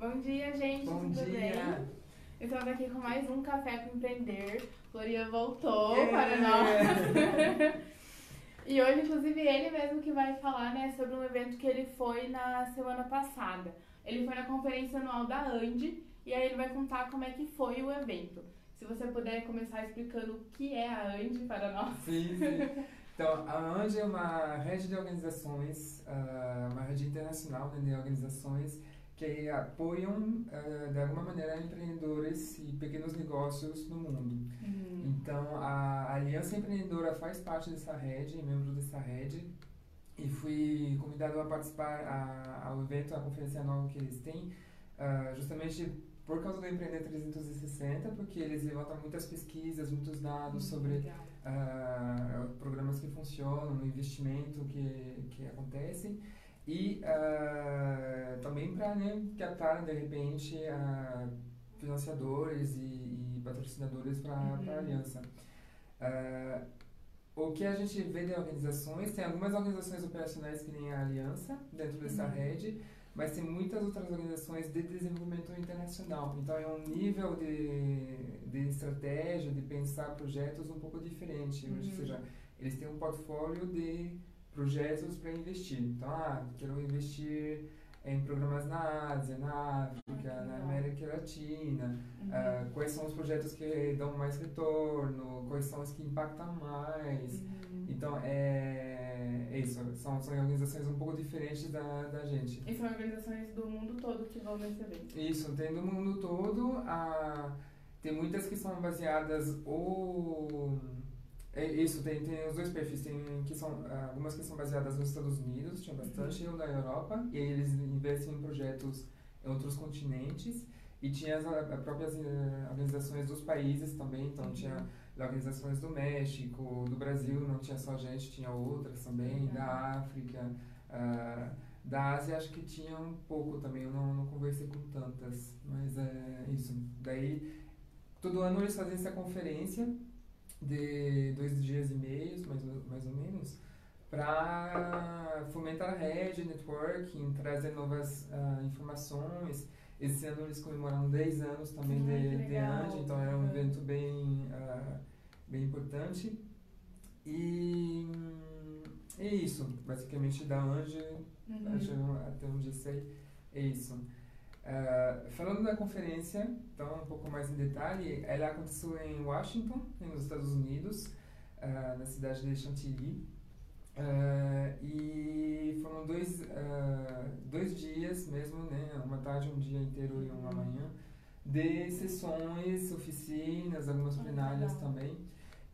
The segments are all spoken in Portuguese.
Bom dia, gente. Bom tudo dia. bem? Estamos aqui com mais um Café com Empreender. Gloria voltou Yeah. para nós. e hoje, inclusive, ele mesmo que vai falar né, sobre um evento que ele foi na semana passada. Ele foi na conferência anual da Andi e aí ele vai contar como é que foi o evento. Se você puder começar explicando o que é a Andi para nós. Sim, sim. Então, a ANGE é uma rede de organizações, ah, uma rede internacional né, de organizações que apoiam, ah, de alguma maneira, empreendedores e pequenos negócios no mundo. Então, a Aliança Empreendedora faz parte dessa rede, é membro dessa rede, e fui convidado a participar a- ao evento, à conferência anual que eles têm, ah, justamente por causa do Empreender 360, porque eles levantam muitas pesquisas, muitos dados sobre Legal. ah, programas que funcionam, investimento que, que acontece e ah, também para né, captar de repente ah, financiadores e, e patrocinadores para Uhum. a aliança. Ah, o que a gente vê de organizações, tem algumas organizações operacionais que nem a aliança dentro dessa Uhum. rede, mas tem muitas outras organizações de desenvolvimento internacional. Então é um nível de, de estratégia, de pensar projetos um pouco diferente. Ou Uhum. seja, eles têm um portfólio de projetos para investir. Então, ah, quero investir em programas na Ásia, na África, Ah, na legal. América Latina. Uhum. Ah, quais são os projetos que dão mais retorno? Quais são os que impactam mais? Uhum. Então, é, é isso. São, são organizações um pouco diferentes da, da gente. E são organizações do mundo todo que vão evento. Isso, tem no mundo todo. Ah, tem muitas que são baseadas ou. É isso, tem, tem os dois perfis. Tem que são, algumas que são baseadas nos Estados Unidos, tinha bastante, ou na Europa, e aí eles investem em projetos em outros continentes. E tinha as ah, próprias eh, organizações dos países também, então Uhum. tinha organizações do México, do Brasil, não tinha só a gente, tinha outras também, Legal. da África. ah, da Ásia acho que tinha um pouco também, eu não, não conversei com tantas, mas é isso. Daí, todo ano eles fazem essa conferência de dois dias e meio, mais, ou- mais ou menos, para fomentar a rede, networking, trazer novas ah, informações. Esse ano eles comemoraram 10 anos também de, de. ANDI, então era um Uhum. evento bem, ah, bem importante. E é isso, basicamente da ANGE Uhum. Até onde eu sei, é isso. Ah, falando da conferência, então um pouco mais em detalhe, ela aconteceu em Washington, nos Estados Unidos, ah, na cidade de Chantilly. Ah, e foram dois, dois dias mesmo, né, uma tarde, um dia inteiro e uma Uhum. manhã, de sessões, oficinas, algumas plenárias também.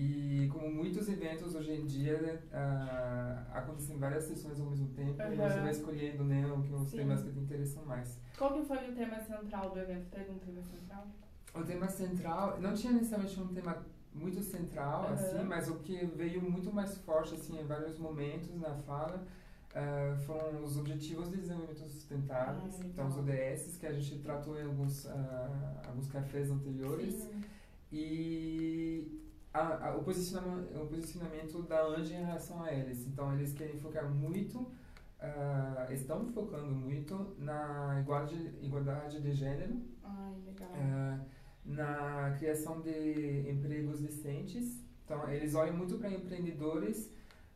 E como muitos eventos hoje em dia, ah, acontecem várias sessões ao mesmo tempo e você vai escolhendo né, os Sim. temas que te interessam mais. Qual que foi o tema central do evento? Teve um tema central? O tema central, não tinha necessariamente um tema muito central, Aham. assim, mas o que veio muito mais forte assim, em vários momentos na fala ah, foram os Objetivos de Desenvolvimento Sustentáveis, Ah, então os. ODS, que a gente tratou em alguns, ah, alguns cafés anteriores. Sim. e a- a- o, posicionamento, o posicionamento da ANGE em relação a eles. Então, eles querem focar muito, ah, estão focando muito na igualdade, igualdade de gênero, Ai, legal. ah, na criação de empregos decentes. Então, eles olham muito para empreendedores.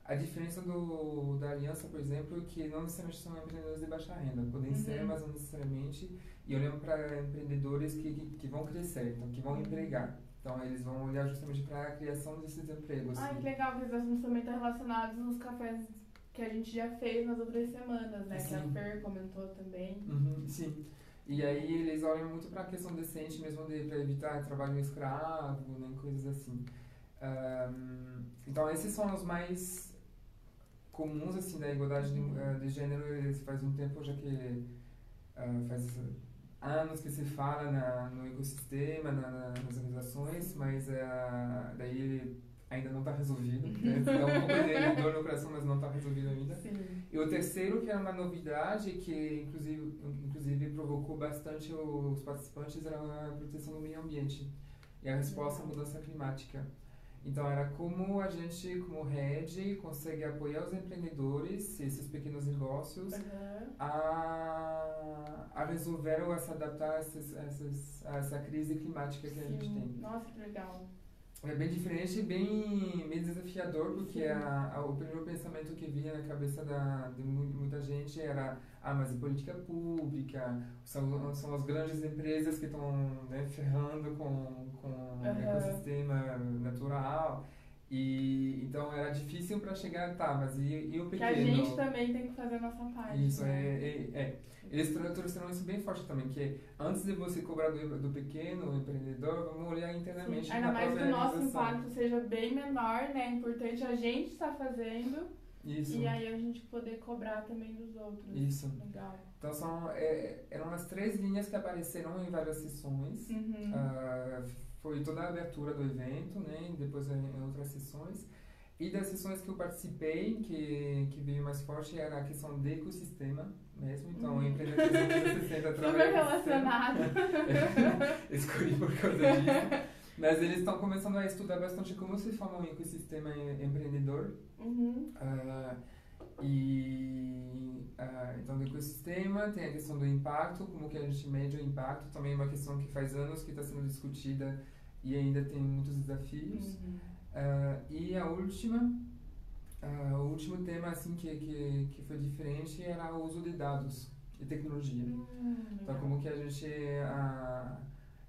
A diferença do, da aliança, por exemplo, que não necessariamente são empreendedores de baixa renda, podem Uhum. ser, mas não necessariamente. E olham para empreendedores que, que, que vão crescer, então, que vão Uhum. empregar. Então, eles vão olhar justamente para a criação desses empregos. Ai, que legal que esses assuntos também estão relacionados nos cafés que a gente já fez nas outras semanas, né? Que a Sim. Fer comentou também. Uhum, sim. E aí eles olham muito para a questão decente mesmo de para evitar trabalho escravo, né, coisas assim. Ahm, então esses são os mais comuns assim da igualdade de, Uhum. eh, de gênero. Eles faz um tempo já que ah, faz anos que se fala na, no ecossistema, na, na, nas organizações, mas ah, daí ainda não está resolvido. Né? Dá um pouco de dor no coração, mas não está resolvido ainda. Sim. E o terceiro, que era uma novidade, que inclusive, inclusive provocou bastante os participantes, era a proteção do meio ambiente e a resposta à Legal. mudança climática. Então, era como a gente, como rede, consegue apoiar os empreendedores, esses pequenos negócios, Aham. a, a resolveram se adaptar a, essas, essas, a essa crise climática que Sim. a gente tem. Nossa, que legal. É bem diferente e bem, bem desafiador, porque Sim. a, a, o primeiro pensamento que vinha na cabeça da, de mu- muita gente era ah, mas é política pública, são, são as grandes empresas que estão né, ferrando com, com o Aham. ecossistema natural. E, então era difícil para chegar, tá, mas e, e o Que pequeno? a gente também tem que fazer a nossa parte. Isso, é, né? é, é. Eles trou- trouxeram isso bem forte também, que antes de você cobrar do, do pequeno empreendedor, vamos olhar internamente Sim, Ainda mais que o nosso impacto seja bem menor, né? É importante a gente estar fazendo Isso. e aí a gente poder cobrar também dos outros. Isso. Legal. Então são, é, eram as três linhas que apareceram em várias sessões. Uhum. Ah, foi toda a abertura do evento, né? Depois em, em outras sessões. E das sessões que eu participei, que, que veio mais forte, era a questão de ecossistema mesmo. Então, Uhum. empreendedorismo 360 através Super relacionado. Escolhi por causa disso. Mas eles estão começando a estudar bastante como se forma um ecossistema em- empreendedor. Uhum. Ah, e ah, então do ecossistema tem a questão do impacto, como que a gente mede o impacto, também é uma questão que faz anos que está sendo discutida e ainda tem muitos desafios. Uhum. Ah, e a última, ah, o último tema assim que, que, que foi diferente era o uso de dados e tecnologia. Hum, Então, como que a gente ah,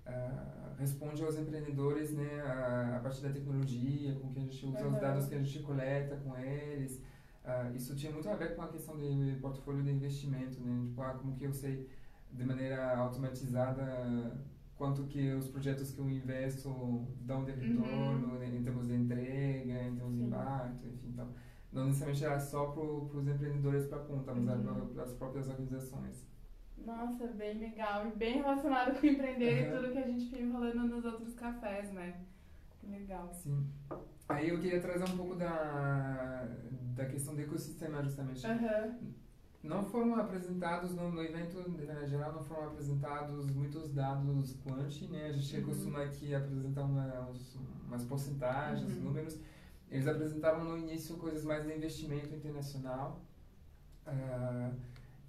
ah, responde aos empreendedores né, a, a partir da tecnologia, como que a gente usa os Aham. dados que a gente coleta com eles. Ah, isso tinha muito a ver com a questão de portfólio de investimento, né? Tipo, ah, como que eu sei de maneira automatizada quanto que os projetos que eu investo dão de retorno né, em termos de entrega, em termos de Uhum. Sim. impacto, enfim. Então, não necessariamente era só para os empreendedores para ponta, mas era Uhum. para as próprias organizações. Nossa, bem legal. E bem relacionado com empreender e Aham. tudo que a gente fica falando nos outros cafés, né? Que legal. Sim. Aí eu queria trazer um pouco da, da questão do ecossistema, justamente. Aham. Não foram apresentados no, no evento, de maneira geral, não foram apresentados muitos dados quanti, né? A gente Uhum. costuma aqui apresentar uma, uns- umas porcentagens, Uhum. números. Eles apresentavam no início coisas mais de investimento internacional. Ah,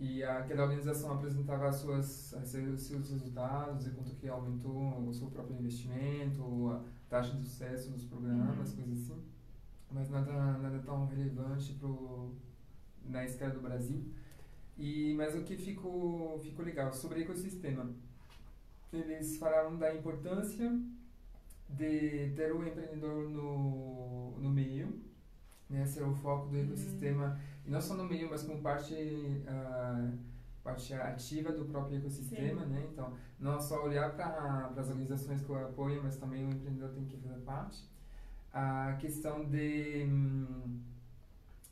e aquela organização apresentava as suas, as seus, seus resultados e quanto que aumentou o seu próprio investimento, a taxa de sucesso dos programas, Uhum. coisas assim. Mas nada, nada tão relevante pro, na escala do Brasil. E, mas o que ficou, ficou legal sobre ecossistema, eles falaram da importância de ter o empreendedor no, no meio, né, ser o foco do Uhum. ecossistema, e não só no meio, mas como parte, ah, parte ativa do próprio ecossistema, Sim. né? Então, não só olhar para as organizações que o apoiam, mas também o empreendedor tem que fazer parte. A questão de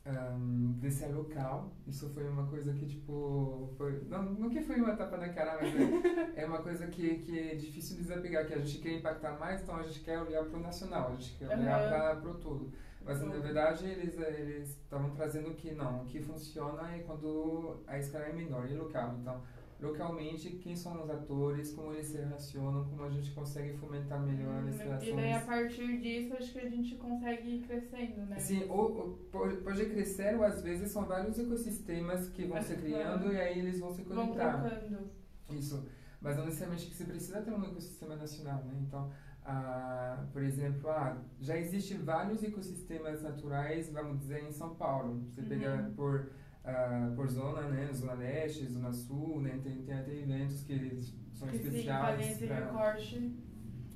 um, de ser local, isso foi uma coisa que, tipo, foi, não, não que foi uma tapa na cara, mas é, é uma coisa que, que é difícil desapegar, que a gente quer impactar mais, então a gente quer olhar para o nacional, a gente quer olhar Aham. para o todo. Mas, na verdade, eles eles estavam trazendo que não, o que funciona é quando a escala é menor e local. Então, localmente, quem são os atores, como eles se relacionam, como a gente consegue fomentar melhor as Hum, relações. E daí, a partir disso, acho que a gente consegue ir crescendo, né? Sim, ou, ou pode, crescer, ou às vezes são vários ecossistemas que vão se criando e aí eles vão se Vão conectar. trocando. Isso. Mas não necessariamente que você precisa ter um ecossistema nacional, né? Então, ah, por exemplo, ah, já existem vários ecossistemas naturais, vamos dizer, em São Paulo. Você Uhum. pega por, ah, por zona, né? Zona Leste, Zona Sul, né? Tem, tem até eventos que são Que sim, especiais. esse pra-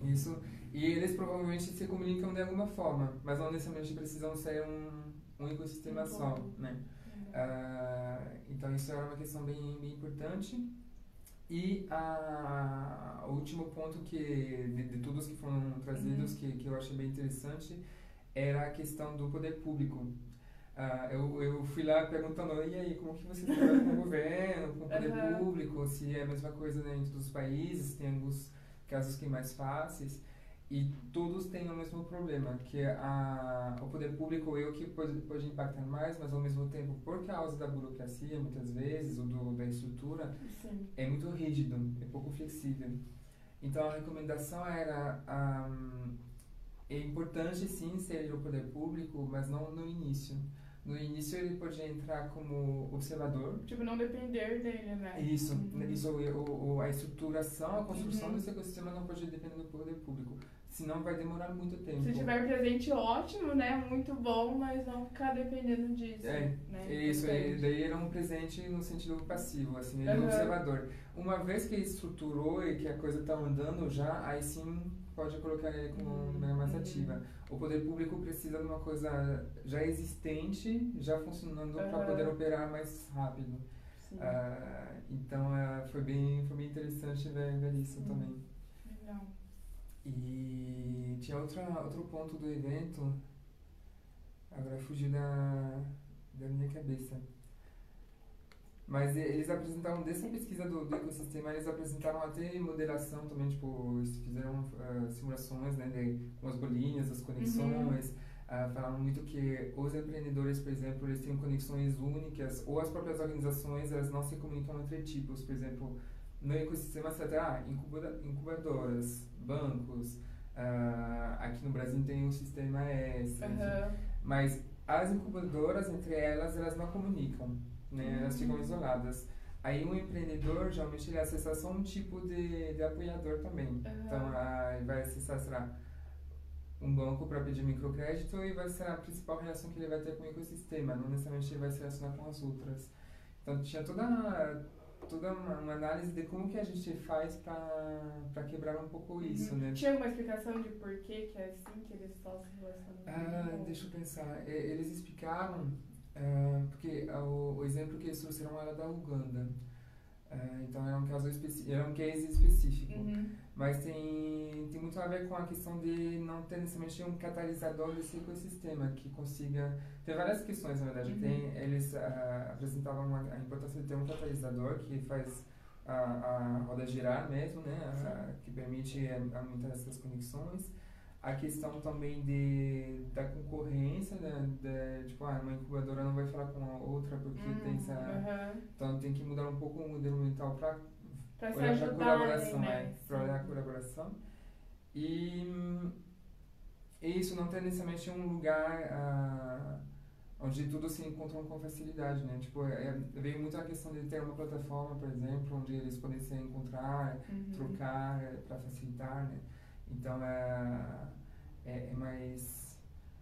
isso. E eles provavelmente se comunicam de alguma forma, mas não necessariamente precisam ser um, um ecossistema Um só, né? Ah, então isso era uma questão bem, bem importante. E a, o último ponto que de, de todos que foram trazidos Uhum. que, que eu achei bem interessante era a questão do poder público. Ah, eu, eu fui lá perguntando, e aí, como que você trabalha com o governo, com o poder Aham. público, se é a mesma coisa né, em todos os países, tem alguns casos que mais fáceis. E todos têm o mesmo problema, que a, o poder público é o que pode, pode impactar mais, mas ao mesmo tempo, por causa da burocracia, muitas vezes, ou do, da estrutura, Sim. é muito rígido, é pouco flexível. Então a recomendação era ahm, é importante sim ser o poder público, mas não no início. No início ele podia entrar como observador. Tipo, não depender dele, né? Isso, Uhum. isso o, o, a estruturação, a construção Uhum. desse ecossistema não pode depender do poder público. Senão vai demorar muito tempo. Se tiver presente, ótimo, né? Muito bom, mas não ficar dependendo disso. É, né? Isso, Importante. e daí era um presente no sentido passivo, assim, ele é um Aham. observador. Uma vez que estruturou e que a coisa está andando já, aí sim pode colocar ele como Uhum, maneira mais uhum. ativa. O poder público precisa de uma coisa já existente, já funcionando para Aham. poder operar mais rápido. Ah, então ah, foi, bem, foi bem interessante ver, ver isso Sim. também. Legal. E tinha outra, outro ponto do evento, agora fugiu da, da minha cabeça. Mas eles apresentaram, dessa pesquisa do, do ecossistema, eles apresentaram até modelação também, tipo, eles fizeram ah, simulações né, de, com as bolinhas, as conexões. ah, falaram muito que os empreendedores, por exemplo, eles têm conexões únicas, ou as próprias organizações, elas não se comunicam entre tipos. Por exemplo, no ecossistema você tem ah, incuba- incubadoras, bancos, ah, aqui no Brasil tem o sistema S. Aham. mas as incubadoras, entre elas, elas não comunicam, né? elas ficam Hum. isoladas. Aí um empreendedor, geralmente, ele acessa só um tipo de, de apoiador também. Aham. Então, ele vai acessar, será, um banco para pedir microcrédito e vai ser a principal relação que ele vai ter com o ecossistema, não necessariamente ele vai se relacionar com as outras. Então, tinha toda, toda uma, uma análise de como que a gente faz para quebrar um pouco isso, Uhum. né? Tinha alguma explicação de por que que é assim, que eles só se relacionam com Ah, deixa eu pensar. Eles explicaram, ah, porque ah, o, o exemplo que eles trouxeram era da Uganda. Ah, então era um caso específico, era um case específico. Uhum. Mas tem, tem muito a ver com a questão de não ter necessariamente um catalisador desse ecossistema que consiga. Tem várias questões, na verdade. Uhum. Tem, eles ah, apresentavam uma- a importância de ter um catalisador que faz a, a roda girar mesmo, né? A- que permite eh, aumentar essas conexões. A questão também de, da concorrência, né? Tipo, ah, uma incubadora não vai falar com a outra porque tem Hum, essa. aham. Então tem que mudar um pouco o modelo mental para Pra olhar para ajudar, colaboração, né? é, para olhar a colaboração. E hum, isso não tem necessariamente um lugar ah, onde tudo se encontra com facilidade, né? Tipo, é, é- veio muito a questão de ter uma plataforma, por exemplo, onde eles podem se encontrar, Uhum. trocar para facilitar, né? Então é, é, é mais,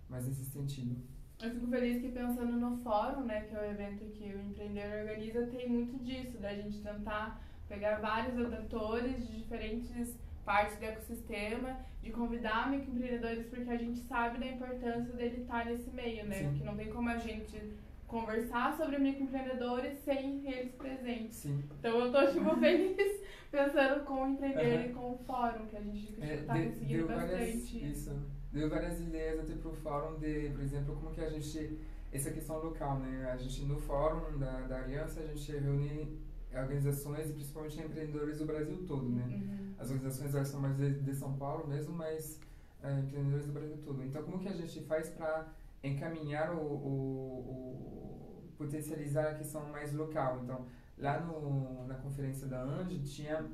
mais nesse sentido. Eu fico feliz que pensando no fórum, né, que é o evento que o Empreender organiza, tem muito disso, da gente tentar pegar vários adaptores de diferentes partes do ecossistema, de convidar microempreendedores, porque a gente sabe da importância dele estar nesse meio, né? Sim. Porque não tem como a gente conversar sobre microempreendedores sem eles presentes. Sim. Então eu tô, tipo, feliz pensando com o Empreender Aham. e com o fórum, que a gente É, tá de- conseguindo deu várias, bastante. isso, deu várias ideias até pro fórum de, por exemplo, como que a gente, essa questão local, né? A gente no fórum da, da Aliança, a gente reúne organizações e principalmente empreendedores do Brasil todo, né? Uhum. As organizações elas são mais de, de São Paulo mesmo, mas é, empreendedores do Brasil todo. Então, como que a gente faz para encaminhar o, o, o- potencializar a questão mais local? Então, lá no, na conferência da AND tinha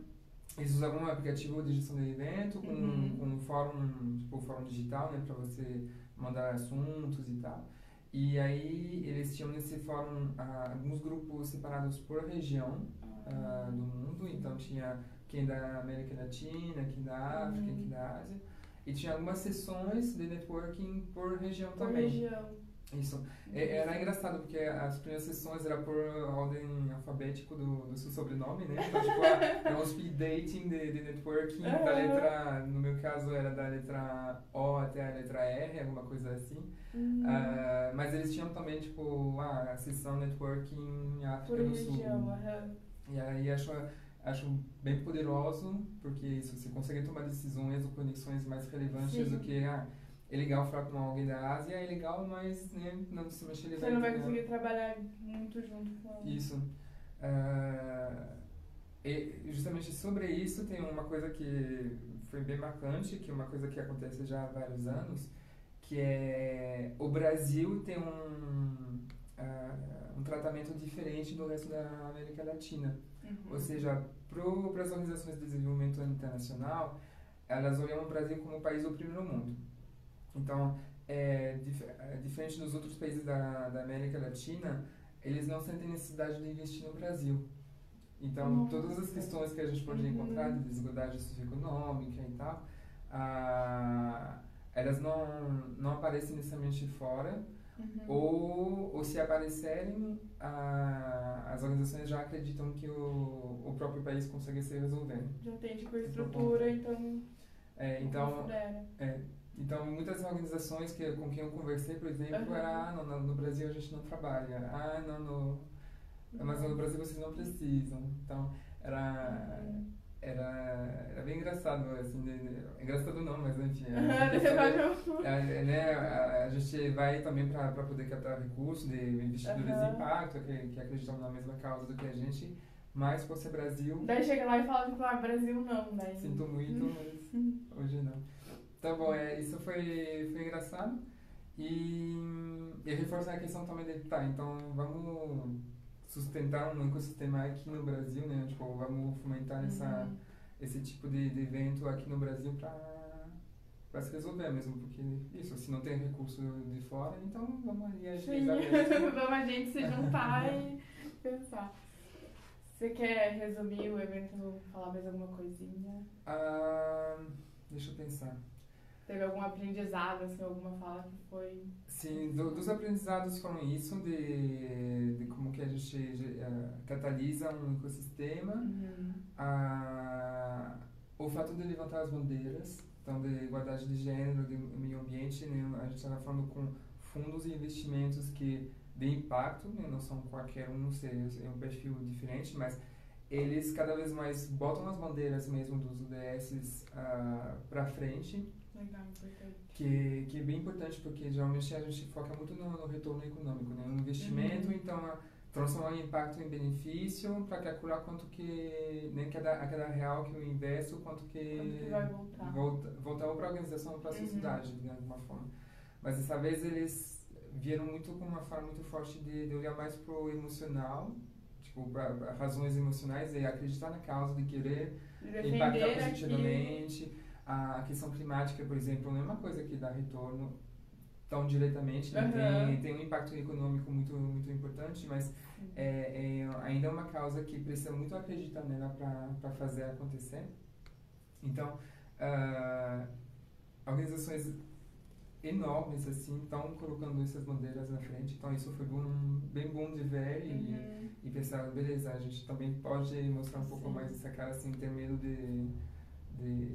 eles usavam um aplicativo de gestão de evento com, Uhum. com um fórum, tipo um fórum digital, né, para você mandar assuntos e tal. E aí eles tinham nesse fórum ah, alguns grupos separados por região ah, do mundo, então tinha quem da América Latina, quem da África, Uhum. quem da Ásia, e tinha algumas sessões de networking por região Por também. região. Isso. É, era engraçado porque as primeiras sessões era por ordem alfabético do, do seu sobrenome, né? Então, tipo, ah, era um speed dating de, de networking da Aham. letra, no meu caso era da letra O até a letra R, alguma coisa assim. Uhum. Ah, mas eles tinham também, tipo, ah, a sessão networking África Por do Sul. aham. E aí acho, acho bem poderoso, porque isso, você consegue tomar decisões ou conexões mais relevantes Sim. do que, ah, é legal falar com alguém da Ásia, é legal, mas né, não necessariamente ele Você não vai conseguir trabalhar muito junto com Isso. Ah, e justamente sobre isso tem uma coisa que foi bem marcante, que é uma coisa que acontece já há vários anos, que é o Brasil tem um, ah, um tratamento diferente do resto da América Latina. Uhum. Ou seja, para as organizações de desenvolvimento internacional, elas olham o Brasil como o país do primeiro mundo. Então, é, dif é, diferente dos outros países da, da América Latina, eles não sentem necessidade de investir no Brasil. Então, Nossa. todas as questões que a gente pode uhum. encontrar de desigualdade socioeconômica e tal, ah, elas não, não aparecem necessariamente fora, uhum. ou, ou se aparecerem, ah, as organizações já acreditam que o, o próprio país consegue se resolver. Já tem tipo estrutura, então. É, então, é, então, muitas organizações que, com quem eu conversei, por exemplo, uhum. era, ah, no, no Brasil a gente não trabalha, ah, não, no, mas no Brasil vocês não precisam. Então, era, era, era bem engraçado, assim, engraçado não, mas enfim. É, é, é, né, a, a, gente vai também para poder captar recursos de investidores uhum. de impacto, que, que acreditam na mesma causa do que a gente, mas por ser Brasil... Daí chega lá e fala, tipo, ah, Brasil não, né? Sinto muito, mas hoje não. Tá bom, é, isso foi, foi engraçado. E, e reforçar a questão também de, tá, então vamos sustentar um ecossistema aqui no Brasil, né? Tipo, vamos fomentar essa, uhum. esse tipo de, de evento aqui no Brasil para se resolver mesmo, porque isso, se não tem recurso de fora, então vamos ali Vamos a gente se juntar e pensar. Você quer resumir o evento, falar mais alguma coisinha? Ah, deixa eu pensar. Teve algum aprendizado, assim, alguma fala que foi... Sim, do, dos aprendizados foram isso, de, de como que a gente uh, catalisa um ecossistema, uhum. a, o fato de levantar as bandeiras, então de igualdade de gênero, de meio ambiente, né, a gente está falando com fundos e investimentos que de impacto, né, não são qualquer um, é um perfil diferente, mas eles cada vez mais botam as bandeiras mesmo dos UDS uh, ah, para frente Legal, importante. Que, que é bem importante, porque geralmente a gente foca muito no, no retorno econômico, né? No investimento, uhum. então, transformar o impacto em benefício para calcular quanto que, nem cada, a cada real que eu investo, quanto que, quanto que vai voltar. Volta, voltar para a organização, para a uhum. sociedade, de alguma forma. Mas dessa vez eles vieram muito com uma forma muito forte de, de olhar mais para o emocional, tipo, para razões emocionais e acreditar na causa, de querer impactar positivamente. Aqui a questão climática, por exemplo, não é uma coisa que dá retorno tão diretamente, né? uhum. tem, tem um impacto econômico muito, muito importante, mas é, é, ainda é uma causa que precisa muito acreditar nela para fazer acontecer. Então, uh, organizações enormes assim estão colocando essas bandeiras na frente, então isso foi bom, bem bom de ver uhum. e, e pensar, beleza, a gente também pode mostrar um pouco Sim. mais essa cara sem ter medo de, de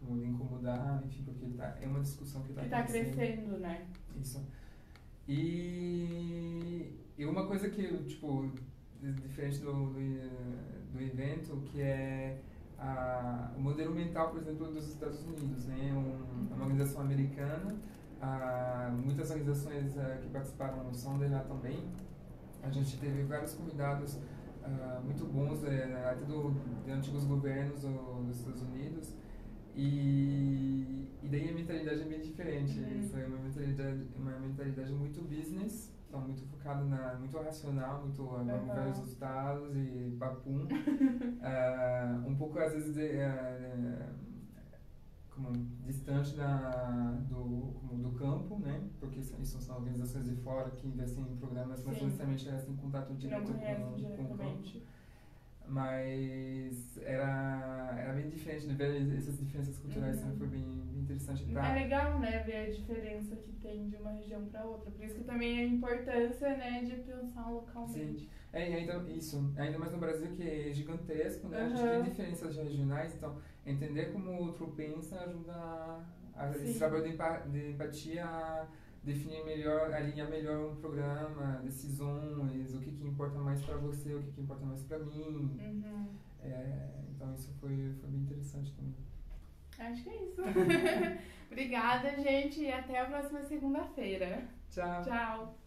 como incomodar, enfim, porque tá, é uma discussão que está tá crescendo. crescendo, né? Isso. E, e uma coisa que, tipo, diferente do, do, do evento, que é a, o modelo mental, por exemplo, dos Estados Unidos, né? Um, uma organização americana, a, muitas organizações a, que participaram são de lá também. A gente teve vários convidados uh, muito bons, é, até do, de antigos governos do, dos Estados Unidos, e, e daí a mentalidade é bem diferente. Uhum. Foi uma mentalidade, uma mentalidade muito business, então muito focado na, muito racional, muito uhum. vamos ver os resultados e papum. uh, um pouco às vezes de, uh, como distante da, do, como do campo, né? Porque isso são organizações de fora que investem em programas, mas necessariamente elas têm contato direto com, com o campo mas era, era bem diferente, né? ver essas diferenças culturais uhum. foi bem, bem interessante. Pra... É legal, né, ver a diferença que tem de uma região para outra, por isso que também a importância, né, de pensar localmente. Sim, é, ainda, isso, ainda mais no Brasil que é gigantesco, né, uhum. a gente tem diferenças regionais, então entender como o outro pensa ajuda a, esse trabalho de, de empatia definir melhor, alinhar melhor um programa, decisões, o que, que importa mais para você, o que, que importa mais para mim. Uhum. É, então isso foi, foi bem interessante também. Acho que é isso. Obrigada, gente, e até a próxima segunda-feira. Tchau. Tchau.